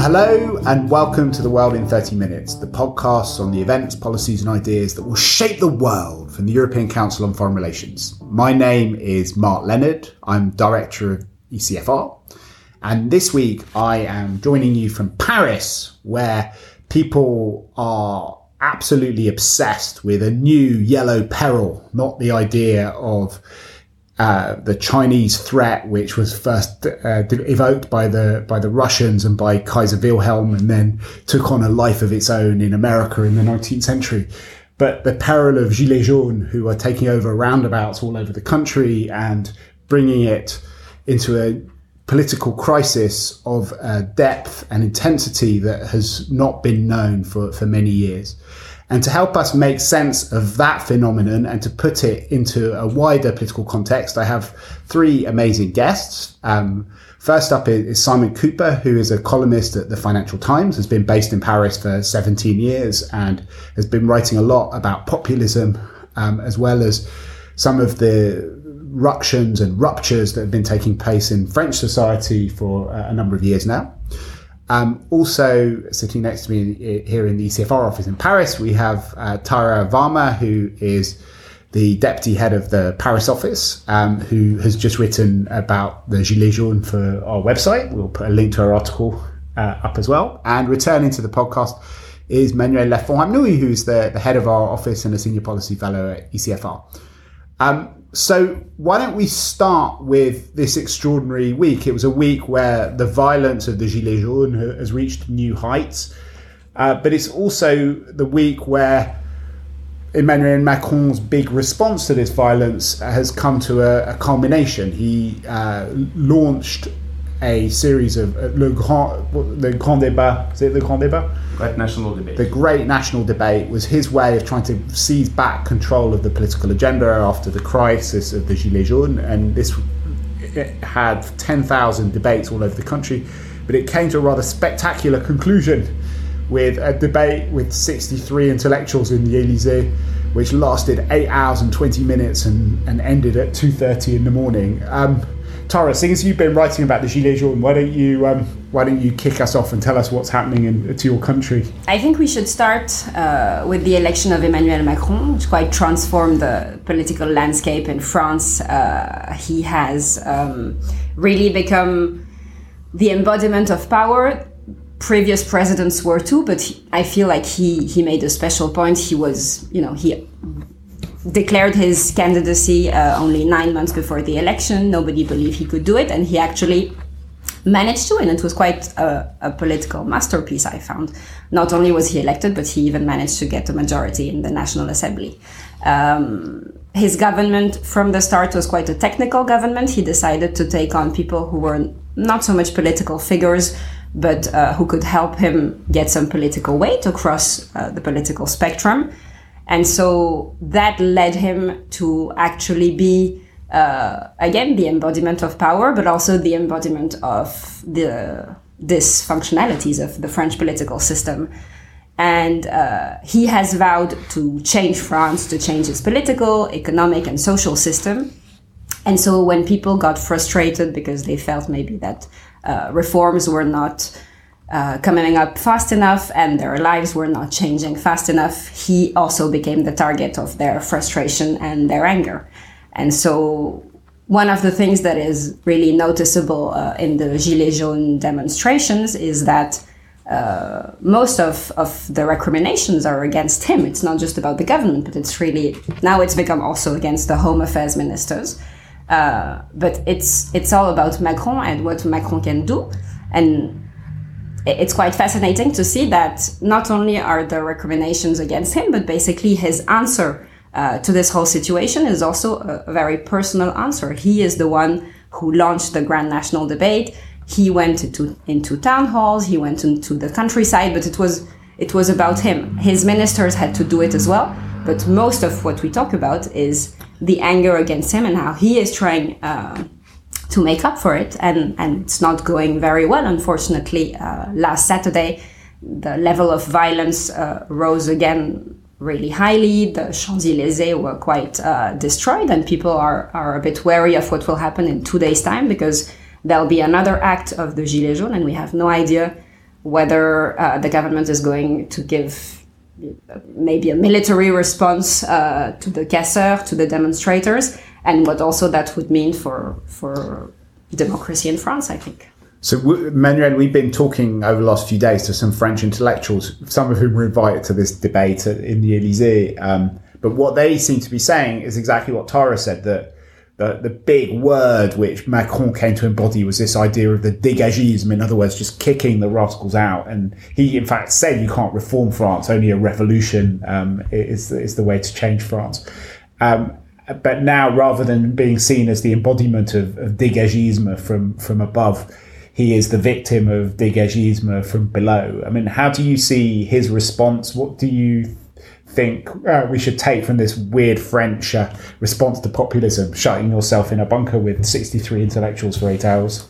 Hello, and welcome to The World in 30 Minutes, the podcast on the events, policies, and ideas that will shape the world from the European Council on Foreign Relations. My name is Mark Leonard. I'm Director of ECFR. And this week, I am joining you from Paris, where people are absolutely obsessed with a new yellow peril, not the idea of uh, the Chinese threat, which was first uh, evoked by the by the Russians and by Kaiser Wilhelm, and then took on a life of its own in America in the 19th century. But the peril of Gilets jaunes, who are taking over roundabouts all over the country and bringing it into a political crisis of uh, depth and intensity that has not been known for, for many years. And to help us make sense of that phenomenon and to put it into a wider political context, I have three amazing guests. Um, first up is Simon Kuper, who is a columnist at the Financial Times, has been based in Paris for 17 years and has been writing a lot about populism, um, as well as some of the ructions and ruptures that have been taking place in French society for a number of years now. Um, also sitting next to me here in the ECFR office in Paris, we have uh, Tara Varma, who is the deputy head of the Paris office, um, who has just written about the Gilets jaunes for our website. We'll put a link to her article uh, up as well. And returning to the podcast is Manuel Lafont who's the, the head of our office and a senior policy fellow at ECFR. Um, so why don't we start with this extraordinary week? It was a week where the violence of the Gilets jaunes has reached new heights, uh, but it's also the week where Emmanuel Macron's big response to this violence has come to a, a culmination. He uh, launched a series of uh, le grand le grand débat. Is it the grand débat? Great national debate. The great national debate was his way of trying to seize back control of the political agenda after the crisis of the Gilets jaunes, and this had ten thousand debates all over the country, but it came to a rather spectacular conclusion with a debate with 63 intellectuals in the Elysee, which lasted eight hours and 20 minutes and, and ended at 2:30 in the morning. Um, Tara, as you've been writing about the Gilets jaunes, why don't you um, why don't you kick us off and tell us what's happening in, to your country? I think we should start uh, with the election of Emmanuel Macron, which quite transformed the political landscape in France. Uh, he has um, really become the embodiment of power. Previous presidents were too, but he, I feel like he he made a special point. He was, you know, he declared his candidacy uh, only nine months before the election. Nobody believed he could do it, and he actually managed to, and it was quite a, a, political masterpiece, I found. Not only was he elected, but he even managed to get a majority in the National Assembly. Um, his government from the start was quite a technical government. He decided to take on people who were not so much political figures, but uh, who could help him get some political weight across uh, the political spectrum. And so that led him to actually be, uh, again, the embodiment of power, but also the embodiment of the dysfunctionalities of the French political system. And uh, he has vowed to change France, to change its political, economic, and social system. And so when people got frustrated because they felt maybe that uh, reforms were not uh, coming up fast enough and their lives were not changing fast enough, he also became the target of their frustration and their anger. And so, one of the things that is really noticeable uh, in the Gilets jaunes demonstrations is that uh, most of, of the recriminations are against him. It's not just about the government, but it's really now it's become also against the Home Affairs ministers. Uh, but it's it's all about Macron and what Macron can do. And it's quite fascinating to see that not only are the recriminations against him, but basically his answer uh, to this whole situation is also a, very personal answer. He is the one who launched the grand national debate. He went into, into town halls, he went into the countryside, but it was it was about him. His ministers had to do it as well, but most of what we talk about is the anger against him and how he is trying uh, to make up for it, and and it's not going very well. Unfortunately, uh, last Saturday, the level of violence uh, rose again really highly. The Champs Elysees were quite uh, destroyed, and people are, are a bit wary of what will happen in two days' time because there'll be another act of the Gilets jaunes, and we have no idea whether uh, the government is going to give maybe a military response uh, to the casseurs, to the demonstrators, and what also that would mean for for democracy in France. I think. So, Manuel, we've been talking over the last few days to some French intellectuals, some of whom were invited to this debate in the Elysee. Um, but what they seem to be saying is exactly what Tara said that the, the big word which Macron came to embody was this idea of the dégagisme, in other words, just kicking the rascals out. And he, in fact, said you can't reform France, only a revolution um, is, is the way to change France. Um, but now, rather than being seen as the embodiment of, of from, from above, he is the victim of dégagisme from below. I mean, how do you see his response? What do you think uh, we should take from this weird French uh, response to populism, shutting yourself in a bunker with 63 intellectuals for eight hours?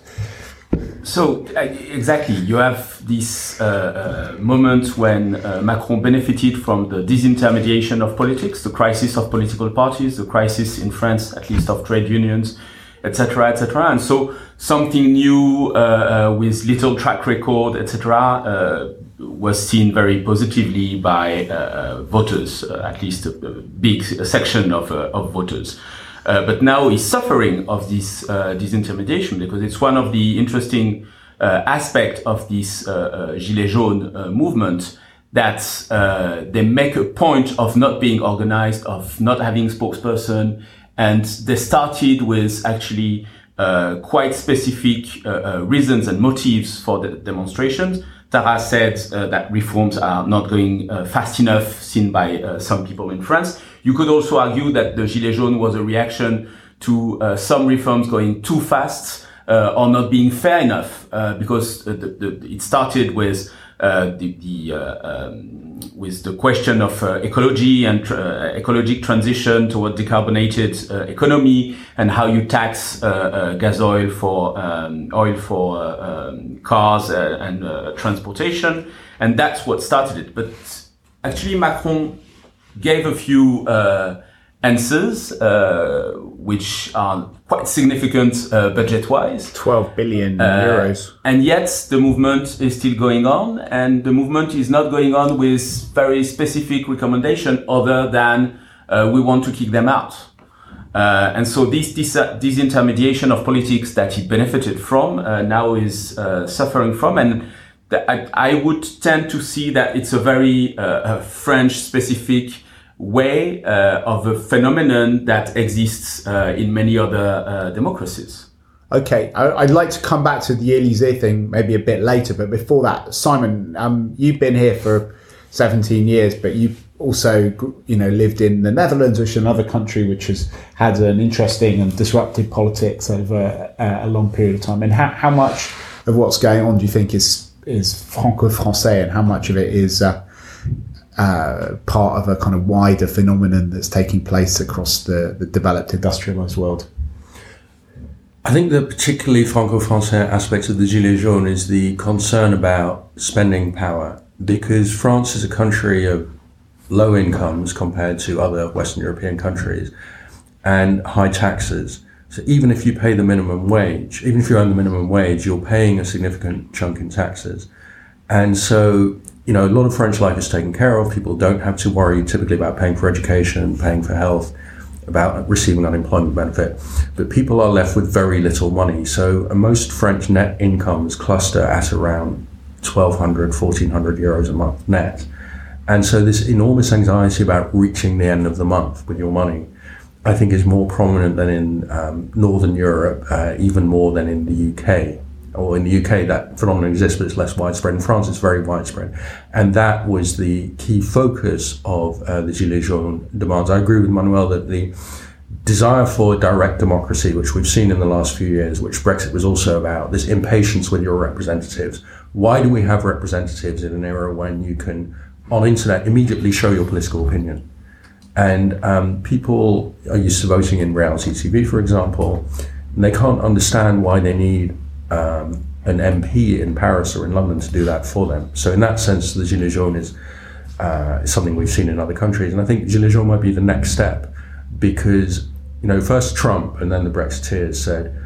So exactly, you have this uh, uh, moment when uh, Macron benefited from the disintermediation of politics, the crisis of political parties, the crisis in France, at least of trade unions, etc., etc. And so something new uh, uh, with little track record, etc., was seen very positively by voters, at least a, big section of, of voters. Uh, but now he's suffering of this uh, disintermediation because it's one of the interesting uh, aspects of this Gilets jaunes movement that they make a point of not being organized, of not having spokesperson, and they started with actually uh, quite specific uh, uh, reasons and motives for the demonstrations. Tara said uh, that reforms are not going uh, fast enough, seen by uh, some people in France. You could also argue that the Gilets jaunes was a reaction to some reforms going too fast or not being fair enough, because the, the, it started with the, the um, with the question of uh, ecology and uh, ecologic transition toward decarbonated uh, economy and how you tax uh, uh, gas oil for um, oil for uh, um, cars and transportation. And that's what started it. But actually, Macron gave a few answers, uh, which are quite significant uh, budget-wise. 12 billion uh, euros. And yet the movement is still going on, and the movement is not going on with very specific recommendation other than uh, we want to kick them out. Uh, and so this, this, uh, intermediation of politics that he benefited from now is suffering from. And I, I, would tend to see that it's a very French specific way uh, of a phenomenon that exists uh, in many other uh, democracies. Okay, I'd like to come back to the Elysee thing maybe a bit later, but before that, Simon, um, you've been here for 17 years, but you also, you know, lived in the Netherlands, which is another country which has had an interesting and disruptive politics over a, a long period of time. And how, how much of what's going on do you think is is franco-français, and how much of it is uh, uh, part of a kind of wider phenomenon that's taking place across the, the developed industrialized world? I think the particularly Franco-Français aspect of the Gilets jaunes is the concern about spending power, because France is a country of low incomes compared to other Western European countries, and high taxes. So even if you pay the minimum wage, even if you earn the minimum wage, you're paying a significant chunk in taxes. And so you know, a lot of French life is taken care of. People don't have to worry typically about paying for education, paying for health, about receiving unemployment benefit. But people are left with very little money. So most French net incomes cluster at around 1,200, 1,400 euros a month net. And so this enormous anxiety about reaching the end of the month with your money, I think is more prominent than in um, Northern Europe, uh, even more than in the UK or in the UK, that phenomenon exists, but it's less widespread. In France, it's very widespread. And that was the key focus of uh, the Gilets jaunes demands. I agree with Manuel that the desire for direct democracy, which we've seen in the last few years, which Brexit was also about, this impatience with your representatives. Why do we have representatives in an era when you can, on internet, immediately show your political opinion? And um, people are used to voting in reality TV, for example, and they can't understand why they need um, an MP in Paris or in London to do that for them. So in that sense, the Gilets jaunes is uh, it's something we've seen in other countries. And I think Gilets jaunes might be the next step because, you know, first Trump and then the Brexiteers said,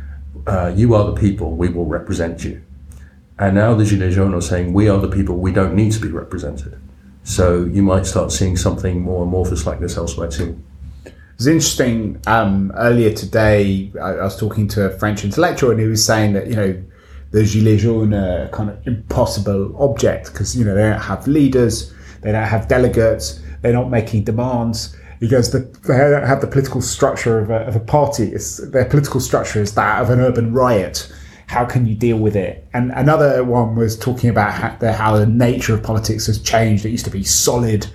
uh, you are the people, we will represent you. And now the Gilets jaunes are saying, we are the people, we don't need to be represented. So you might start seeing something more amorphous like this elsewhere too. It's interesting. Um, earlier today, I, I, was talking to a French intellectual, and he was saying that you know the gilets jaunes are kind of impossible object because you know they don't have leaders, they don't have delegates, they're not making demands. He goes, the, they don't have the political structure of a, of a party. It's, their political structure is that of an urban riot. How can you deal with it? And another one was talking about how the, how the nature of politics has changed. It used to be solid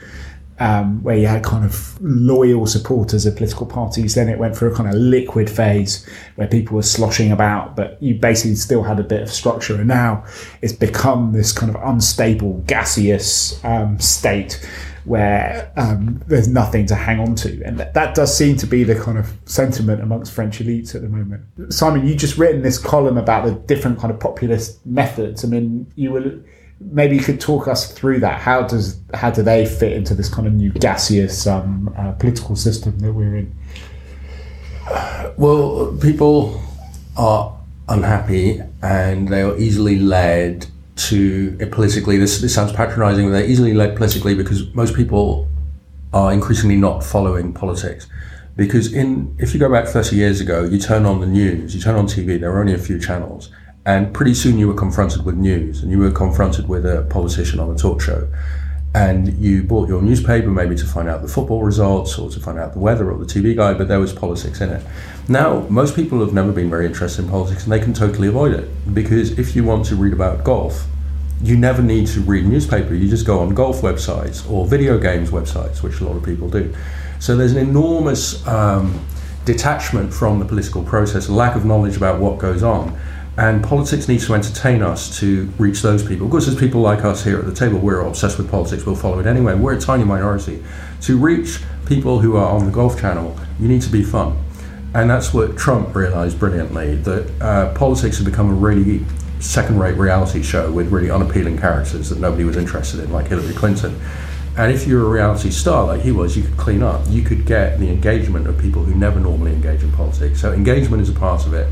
um, where you had kind of loyal supporters of political parties. Then it went through a kind of liquid phase where people were sloshing about, but you basically still had a bit of structure. And now it's become this kind of unstable, gaseous um, state where um, there's nothing to hang on to. And that, that does seem to be the kind of sentiment amongst French elites at the moment. Simon, you just written this column about the different kind of populist methods. I mean, you were maybe you could talk us through that. How does how do they fit into this kind of new gaseous um, uh, political system that we're in? Well, people are unhappy and they are easily led to it politically. This this sounds patronising, but they're easily led politically because most people are increasingly not following politics. Because in if you go back 30 years ago, you turn on the news, you turn on TV, there were only a few channels and pretty soon you were confronted with news and you were confronted with a politician on a talk show. And you bought your newspaper maybe to find out the football results or to find out the weather or the TV guide, but there was politics in it. Now, most people have never been very interested in politics and they can totally avoid it because if you want to read about golf, you never need to read newspaper. You just go on golf websites or video games websites, which a lot of people do. So there's an enormous um, detachment from the political process, lack of knowledge about what goes on. And politics needs to entertain us to reach those people. Of course, there's people like us here at the table, we're obsessed with politics, we'll follow it anyway. We're a tiny minority. To reach people who are on the Golf Channel, you need to be fun. And that's what Trump realized brilliantly that uh, politics had become a really second rate reality show with really unappealing characters that nobody was interested in, like Hillary Clinton. And if you're a reality star like he was, you could clean up. You could get the engagement of people who never normally engage in politics. So engagement is a part of it.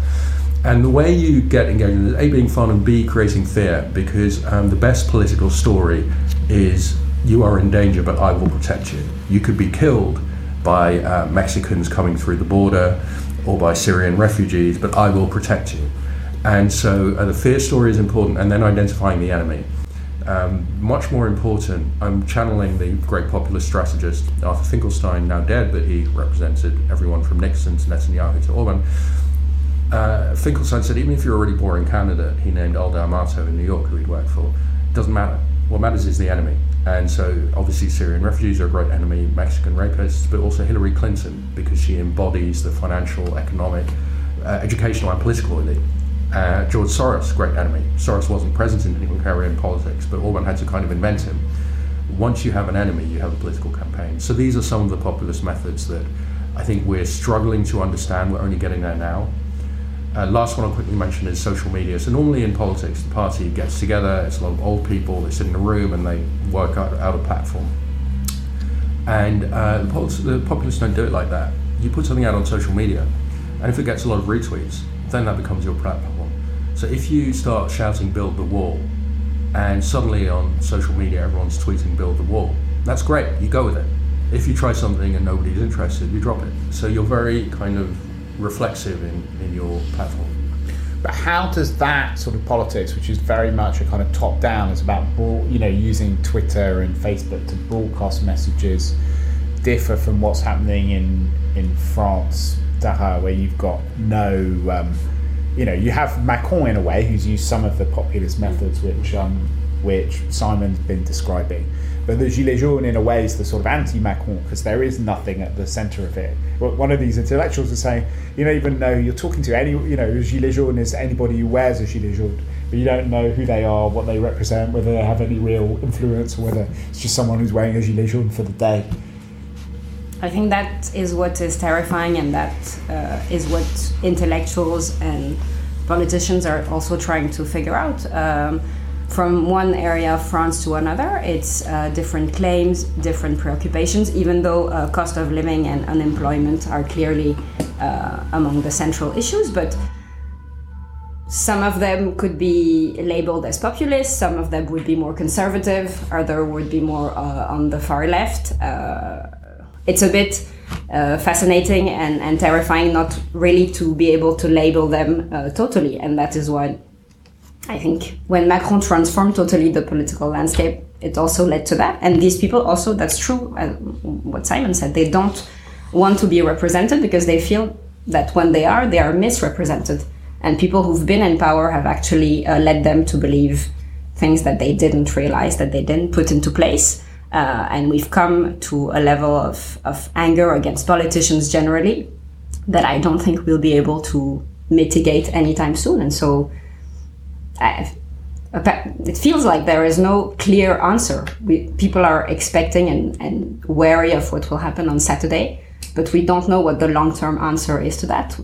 And the way you get engagement is A, being fun, and B, creating fear, because um, the best political story is you are in danger, but I will protect you. You could be killed by uh, Mexicans coming through the border or by Syrian refugees, but I will protect you. And so uh, the fear story is important, and then identifying the enemy. Um, much more important, I'm channeling the great populist strategist Arthur Finkelstein, now dead, but he represented everyone from Nixon to Netanyahu to Orban uh, Finkelstein said even if you're a really boring candidate, he named Al D'Amato in New York, who he'd worked for. It doesn't matter. What matters is the enemy. And so, obviously, Syrian refugees are a great enemy, Mexican rapists, but also Hillary Clinton, because she embodies the financial, economic, uh, educational, and political elite. Uh, George Soros, great enemy. Soros wasn't present in any Hungarian politics, but Orban had to kind of invent him. Once you have an enemy, you have a political campaign. So, these are some of the populist methods that I think we're struggling to understand. We're only getting there now. Uh, last one I'll quickly mention is social media. So normally in politics, the party gets together. It's a lot of old people. They sit in a room and they work out, out a platform. And uh, the, polit- the populists don't do it like that. You put something out on social media, and if it gets a lot of retweets, then that becomes your platform. So if you start shouting "Build the Wall," and suddenly on social media everyone's tweeting "Build the Wall," that's great. You go with it. If you try something and nobody's interested, you drop it. So you're very kind of reflexive in, in your platform. But how does that sort of politics, which is very much a kind of top down, it's about you know using Twitter and Facebook to broadcast messages, differ from what's happening in in France, Tara, where you've got no, um, you know, you have Macron in a way who's used some of the populist methods which um, which Simon's been describing, but the Gilets jaunes, in a way, is the sort of anti Macron because there is nothing at the centre of it. One of these intellectuals is saying, you don't even know you're talking to any, you know, Gilets jaunes is anybody who wears a Gilet jaune, but you don't know who they are, what they represent, whether they have any real influence, or whether it's just someone who's wearing a Gilet jaune for the day. I think that is what is terrifying, and that uh, is what intellectuals and politicians are also trying to figure out. Um, from one area of France to another. It's uh, different claims, different preoccupations, even though uh, cost of living and unemployment are clearly uh, among the central issues. But some of them could be labeled as populist, some of them would be more conservative, other would be more uh, on the far left. Uh, it's a bit uh, fascinating and, and terrifying not really to be able to label them totally, and that is what I think when Macron transformed totally the political landscape, it also led to that. And these people also, that's true, uh, what Simon said, they don't want to be represented because they feel that when they are, they are misrepresented. And people who've been in power have actually uh, led them to believe things that they didn't realize, that they didn't put into place. Uh, and we've come to a level of, of anger against politicians generally that I don't think we'll be able to mitigate anytime soon. And so it feels like there is no clear answer. We, people are expecting and, and wary of what will happen on Saturday, but we don't know what the long term answer is to that.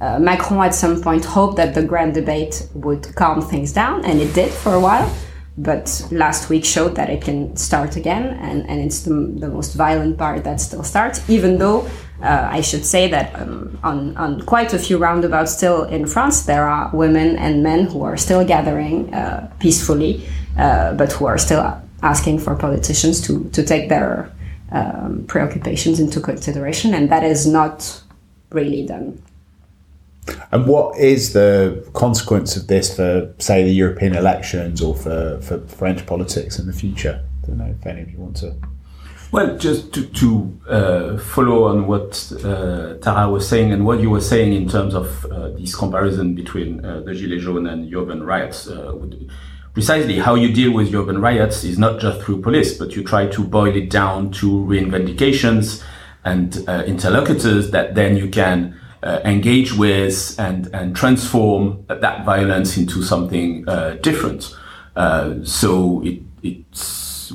Uh, Macron at some point hoped that the grand debate would calm things down, and it did for a while. But last week showed that it can start again, and, and it's the, the most violent part that still starts, even though uh, I should say that um, on, on quite a few roundabouts still in France, there are women and men who are still gathering uh, peacefully, uh, but who are still asking for politicians to, to take their um, preoccupations into consideration, and that is not really done. And what is the consequence of this for, say, the European elections or for, for French politics in the future? I don't know if any of you want to. Well, just to, to uh, follow on what uh, Tara was saying and what you were saying in terms of uh, this comparison between uh, the Gilets jaunes and urban riots, uh, precisely how you deal with urban riots is not just through police, but you try to boil it down to reivindications and uh, interlocutors that then you can engage with and, and transform that violence into something different. so it, it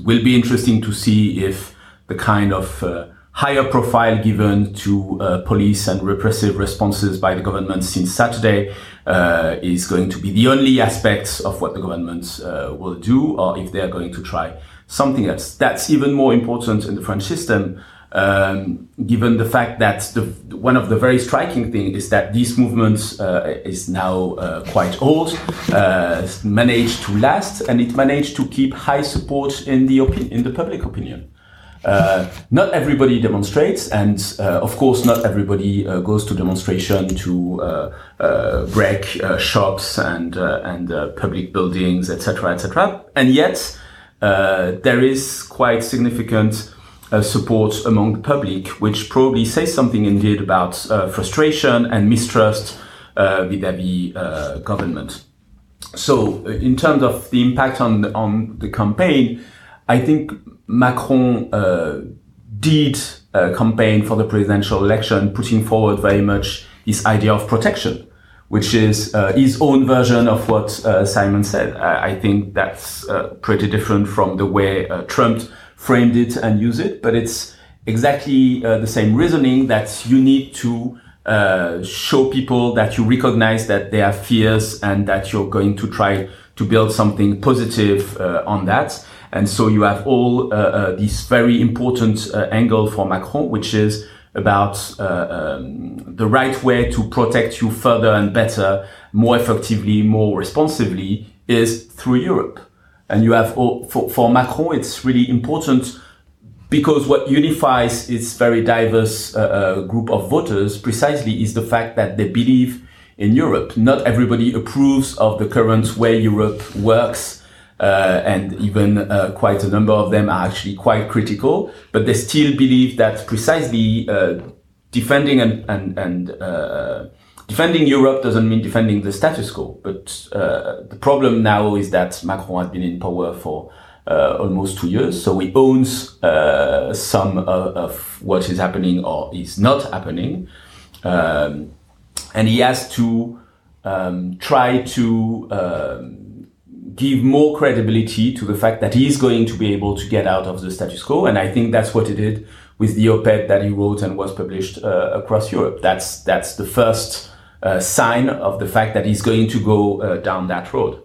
will be interesting to see if the kind of uh, higher profile given to uh, police and repressive responses by the government since Saturday uh, is going to be the only aspects of what the government uh, will do, or if they are going to try something else. That's even more important in the French system, um, given the fact that the, one of the very striking things is that this movement uh, is now uh, quite old, managed to last, and it managed to keep high support in the opi- in the public opinion. Uh, not everybody demonstrates, and uh, of course, not everybody uh, goes to demonstration to uh, uh, break shops and and public buildings, etc., etc. And yet, there is quite significant support among the public, which probably says something indeed about frustration and mistrust vis-à-vis government. So, in terms of the impact on on the campaign, I think Macron uh, did uh, campaign for the presidential election, putting forward very much this idea of protection, which is uh, his own version of what uh, Simon said. I, I think that's uh, pretty different from the way Trump framed it and used it, but it's exactly the same reasoning that you need to show people that you recognize that they have fears and that you're going to try to build something positive on that. And so you have all uh, uh, this very important uh, angle for Macron, which is about um, the right way to protect you further and better, more effectively, more responsively, is through Europe. And you have all, for, for Macron, it's really important because what unifies this very diverse uh, uh, group of voters precisely is the fact that they believe in Europe. Not everybody approves of the current way Europe works uh, and even uh, quite a number of them are actually quite critical, but they still believe that precisely uh, defending and, and, and uh, defending Europe doesn't mean defending the status quo. But uh, the problem now is that Macron has been in power for uh, almost two years, so he owns some of, of, what is happening or is not happening, um, and he has to um, try to um, give more credibility to the fact that he's going to be able to get out of the status quo. And I think that's what he did with the op-ed that he wrote and was published uh, across Europe. That's that's the first uh, sign of the fact that he's going to go uh, down that road.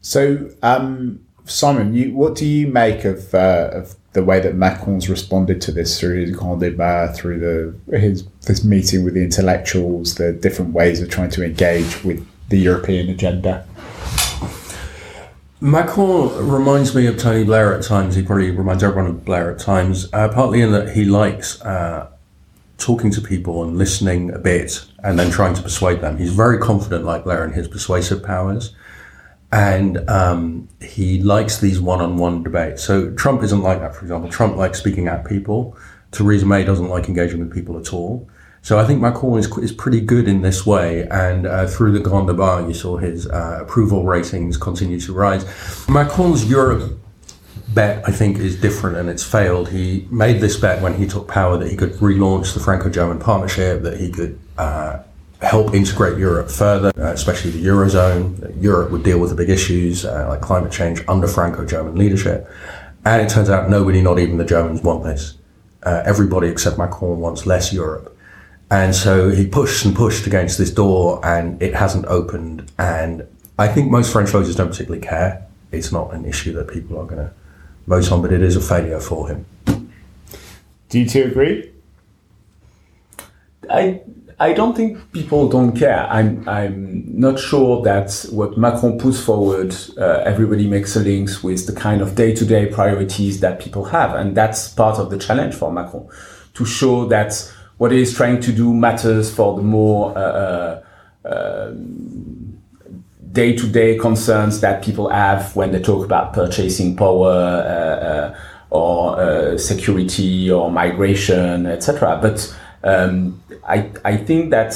So, um, Simon, you, what do you make of, uh, of the way that Macron's responded to this through his grand débat, through the his this meeting with the intellectuals, the different ways of trying to engage with the European agenda? Macron reminds me of Tony Blair at times. He probably reminds everyone of Blair at times, uh, partly in that he likes uh, talking to people and listening a bit and then trying to persuade them. He's very confident, like Blair, in his persuasive powers. And um, he likes these one on one debates. So Trump isn't like that, for example. Trump likes speaking at people. Theresa May doesn't like engaging with people at all. So I think Macron is, is pretty good in this way. And uh, through the Grand Débat, you saw his uh, approval ratings continue to rise. Macron's Europe bet, I think, is different and it's failed. He made this bet when he took power that he could relaunch the Franco German partnership, that he could uh, help integrate Europe further, uh, especially the Eurozone. Europe would deal with the big issues uh, like climate change under Franco German leadership. And it turns out nobody, not even the Germans, want this. Uh, everybody except Macron wants less Europe. And so he pushed and pushed against this door and it hasn't opened. And I think most French voters don't particularly care. It's not an issue that people are going to vote on, but it is a failure for him. Do you two agree? I I don't think people don't care. I'm I'm not sure that what Macron puts forward, uh, everybody makes a links with the kind of day to day priorities that people have, and that's part of the challenge for Macron to show that what he is trying to do matters for the more day to day concerns that people have when they talk about purchasing power uh, uh, or uh, security or migration, etc. But um, I, I think that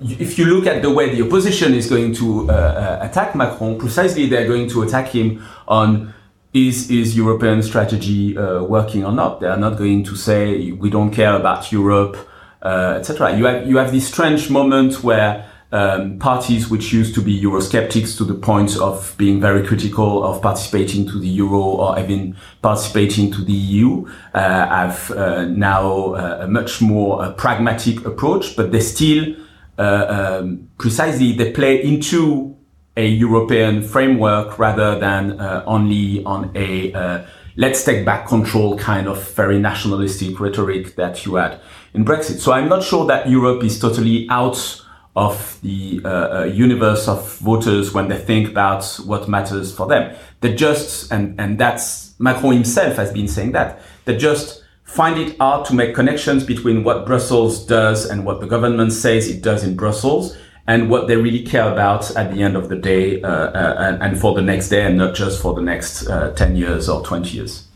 if you look at the way the opposition is going to uh, attack Macron, precisely they're going to attack him on is is European strategy uh, working or not? They are not going to say we don't care about Europe, etc. You have you have this strange moment where um, parties which used to be Eurosceptics to the point of being very critical of participating to the euro or even participating to the EU uh, have uh, now uh, a much more uh, pragmatic approach, but they still uh, um, precisely they play into a European framework rather than uh, only on a let's take back control kind of very nationalistic rhetoric that you had in Brexit. So I'm not sure that Europe is totally out of the uh, uh, universe of voters when they think about what matters for them. They just, and, and that's Macron himself has been saying that, they just find it hard to make connections between what Brussels does and what the government says it does in Brussels and what they really care about at the end of the day uh, uh, and, for the next day and not just for the next uh, 10 years or 20 years.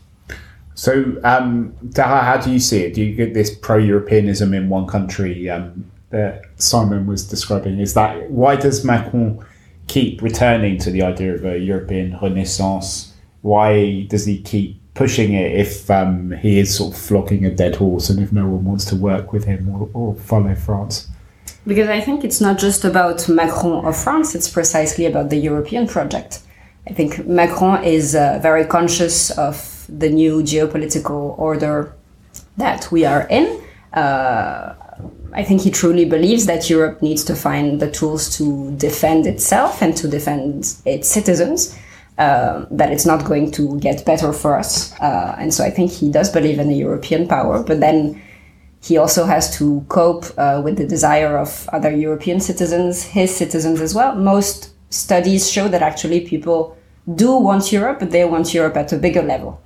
So, um, how do you see it? Do you get this pro-Europeanism in one country um, that Simon was describing is that why does Macron keep returning to the idea of a European renaissance? Why does he keep pushing it if um, he is sort of flogging a dead horse and if no one wants to work with him or, or follow France? Because I think it's not just about Macron or France, it's precisely about the European project. I think Macron is uh, very conscious of the new geopolitical order that we are in. Uh, I think he truly believes that Europe needs to find the tools to defend itself and to defend its citizens. Uh, that it's not going to get better for us. Uh, and so I think he does believe in the European power, but then he also has to cope uh, with the desire of other European citizens, his citizens as well. Most studies show that actually people do want Europe, but they want Europe at a bigger level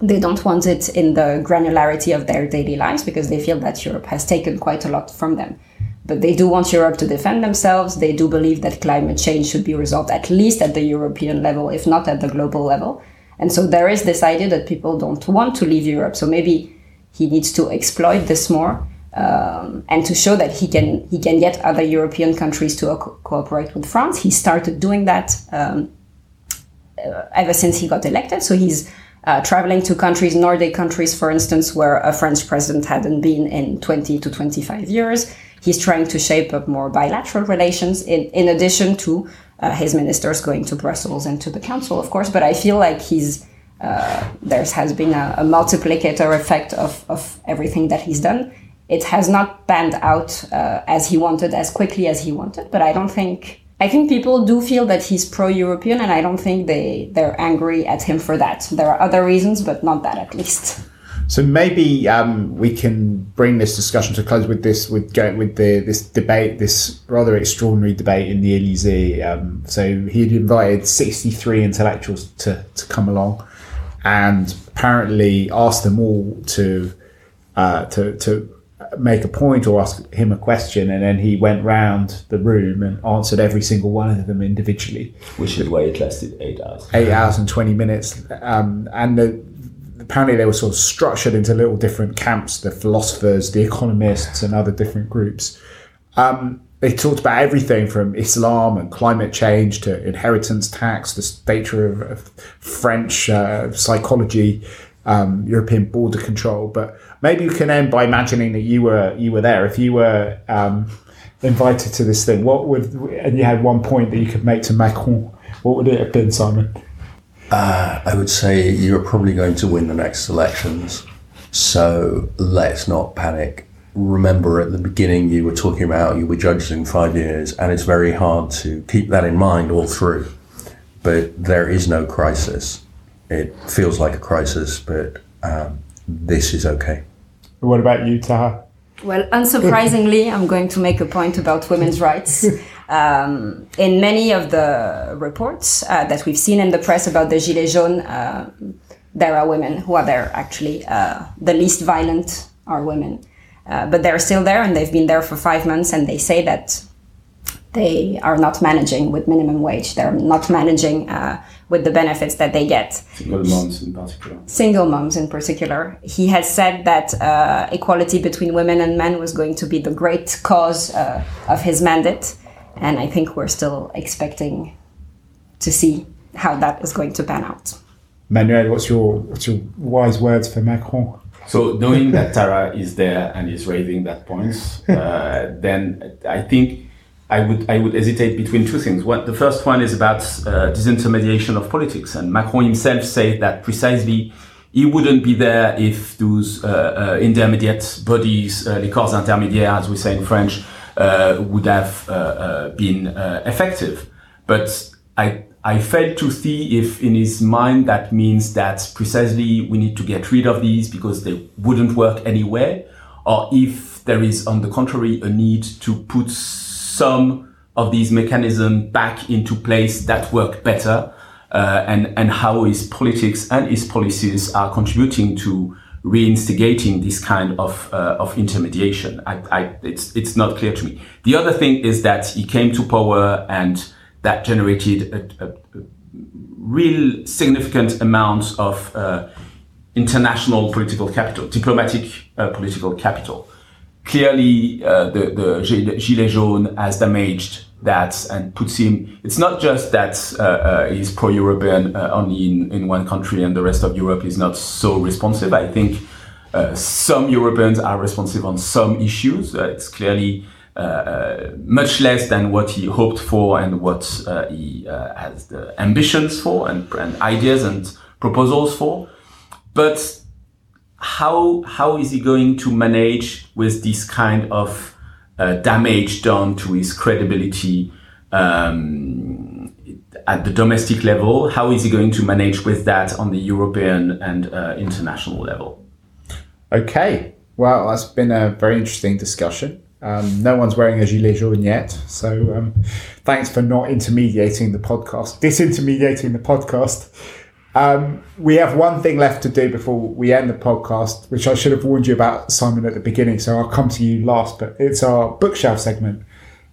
they don't want it in the granularity of their daily lives because they feel that Europe has taken quite a lot from them. But they do want Europe to defend themselves. They do believe that climate change should be resolved at least at the European level, if not at the global level. And so there is this idea that people don't want to leave Europe. So maybe he needs to exploit this more um, and to show that he can he can get other European countries to co- cooperate with France. He started doing that um, uh, ever since he got elected. So he's uh, traveling to countries, Nordic countries, for instance, where a French president hadn't been in 20 to 25 years. He's trying to shape up more bilateral relations in, in addition to uh, his ministers going to Brussels and to the council, of course. But I feel like he's, uh, there has been a, a, multiplicator effect of, of everything that he's done. It has not panned out uh, as he wanted, as quickly as he wanted, but I don't think I think people do feel that he's pro-European, and I don't think they they're angry at him for that. There are other reasons, but not that at least. So maybe um, we can bring this discussion to a close with this, with going with the this debate, this rather extraordinary debate in the Elysee. Um, so he'd invited sixty three intellectuals to to come along, and apparently asked them all to uh, to to make a point or ask him a question, and then he went round the room and answered every single one of them individually. Which is why it lasted eight hours. Eight hours and twenty minutes, um, and the, apparently they were sort of structured into little different camps: the philosophers, the economists, and other different groups. Um, they talked about everything from Islam and climate change to inheritance tax, the stature of, of French uh, psychology, um, European border control. But maybe you can end by imagining that you were you were there. If you were um, invited to this thing, what would and you had one point that you could make to Macron, what would it have been, Simon? Uh, I would say you're probably going to win the next elections. So let's not panic. Remember at the beginning you were talking about you were judged in five years, and it's very hard to keep that in mind all through. But there is no crisis. It feels like a crisis, but um, this is okay. What about you, Tara? Well, unsurprisingly, I'm going to make a point about women's rights. Um, in many of the reports uh, that we've seen in the press about the Gilets jaunes, uh, there are women who are there actually. Uh, the least violent are women. Uh, but they're still there and they've been there for five months and they say that they are not managing with minimum wage. They're not managing uh, with the benefits that they get. Single moms in particular. Single moms in particular. He has said that uh, equality between women and men was going to be the great cause uh, of his mandate. And I think we're still expecting to see how that is going to pan out. Manuel, what's your what's your wise words for Macron? So knowing that Tara is there and is raising that point, uh, then I think I would I would hesitate between two things. One, the first one is about uh, disintermediation of politics, and Macron himself said that precisely he wouldn't be there if those uh, uh, intermediate bodies, uh, les corps intermédiaires, as we say in French, uh, would have uh, uh, been uh, effective. But I I fail to see if in his mind that means that precisely we need to get rid of these because they wouldn't work anyway, or if there is on the contrary a need to put some of these mechanisms back into place that work better, uh, and and how his politics and his policies are contributing to reinstigating this kind of uh, of intermediation. I, I, it's it's not clear to me. The other thing is that he came to power and that generated a, a, real significant amount of uh, international political capital, diplomatic uh, political capital. Clearly, uh, the, the Gilets jaunes has damaged that and puts him. It's not just that uh, uh, he's pro-European uh, only in, in one country and the rest of Europe is not so responsive. I think some Europeans are responsive on some issues. It's clearly uh, much less than what he hoped for and what he has the ambitions for and, and ideas and proposals for. But how how is he going to manage with this kind of uh, damage done to his credibility um, at the domestic level? How is he going to manage with that on the European and uh, international level? Okay, well, that's been a very interesting discussion. Um, no one's wearing a gilet jaune yet, so um, thanks for not intermediating the podcast, disintermediating the podcast. Um, we have one thing left to do before we end the podcast, which I should have warned you about, Simon, at the beginning. So I'll come to you last, but it's our bookshelf segment.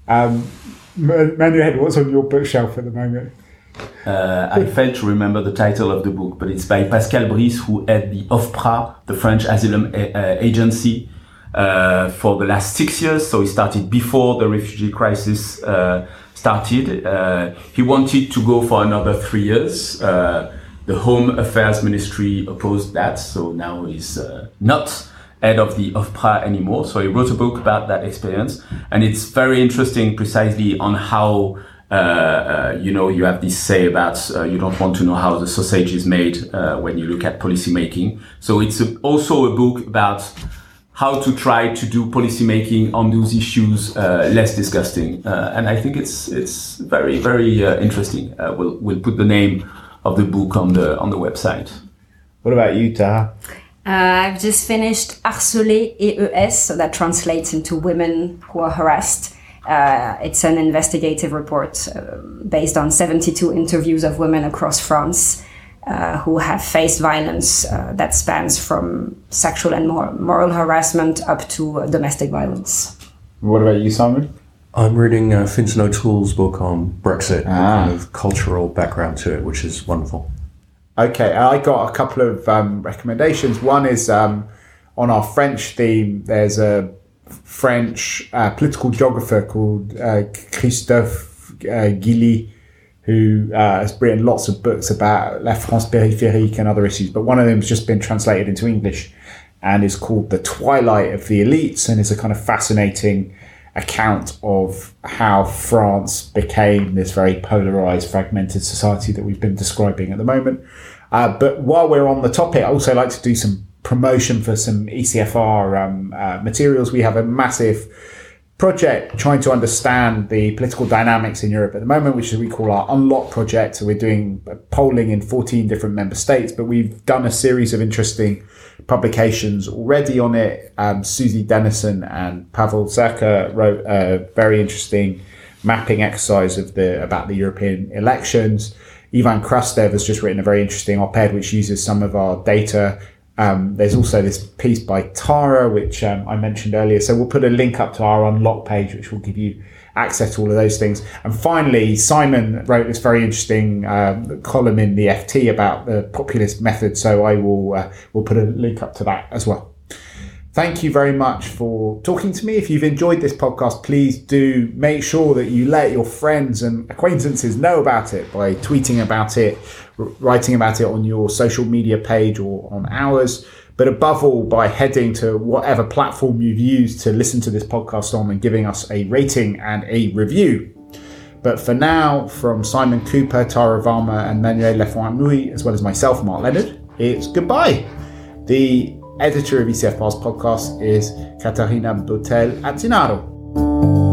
Um, Manuel, what's on your bookshelf at the moment? Uh, I failed to remember the title of the book, but it's by Pascal Brice, who had the OFPRA, the French Asylum a- uh, Agency, uh, for the last six years. So he started before the refugee crisis uh, started. Uh, he wanted to go for another three years. Uh, the Home Affairs Ministry opposed that, so now he's uh, not head of the OFPRA anymore. So he wrote a book about that experience, and it's very interesting, precisely on how. Uh, uh, you know, you have this say about uh, you don't want to know how the sausage is made when you look at policy making. So it's a, also a book about how to try to do policymaking on those issues uh, less disgusting. Uh, and I think it's it's very very uh, interesting. Uh, we'll we'll put the name of the book on the on the website. What about you, Tara? Uh, I've just finished Harcelées, so that translates into women who are harassed. Uh, it's an investigative report uh, based on 72 interviews of women across France uh, who have faced violence uh, that spans from sexual and mor- moral harassment up to uh, domestic violence. What about you, Simon? I'm reading uh, Fintan O'Toole's book on Brexit, Ah. kind of cultural background to it, which is wonderful. Okay, I got a couple of um, recommendations. One is um, on our French theme. There's a French uh, political geographer called uh, Christophe uh, Guilluy, who uh, has written lots of books about La France périphérique and other issues. But one of them has just been translated into English and is called The Twilight of the Elites and is a kind of fascinating account of how France became this very polarized, fragmented society that we've been describing at the moment. Uh, but while we're on the topic, I also like to do some promotion for some ECFR um, uh, materials. We have a massive project trying to understand the political dynamics in Europe at the moment, which we call our Unlock project. So we're doing polling in 14 different member states, but we've done a series of interesting publications already on it. Um, Susi Dennison and Pawel Zerka wrote a very interesting mapping exercise of the about the European elections. Ivan Krastev has just written a very interesting op-ed which uses some of our data. Um, there's also this piece by Tara, which um, I mentioned earlier. So we'll put a link up to our unlock page, which will give you access to all of those things. And finally, Simon wrote this very interesting um, column in the FT about the populist method. So I will uh, will put a link up to that as well. Thank you very much for talking to me. If you've enjoyed this podcast, please do make sure that you let your friends and acquaintances know about it by tweeting about it, writing about it on your social media page or on ours. But above all, by heading to whatever platform you've used to listen to this podcast on and giving us a rating and a review. But for now, from Simon Kuper, Tara Varma, and Manuel Lafont as well as myself, Mark Leonard, it's goodbye. The editor of ECFR's podcast is Katarina Botel Atzinaro.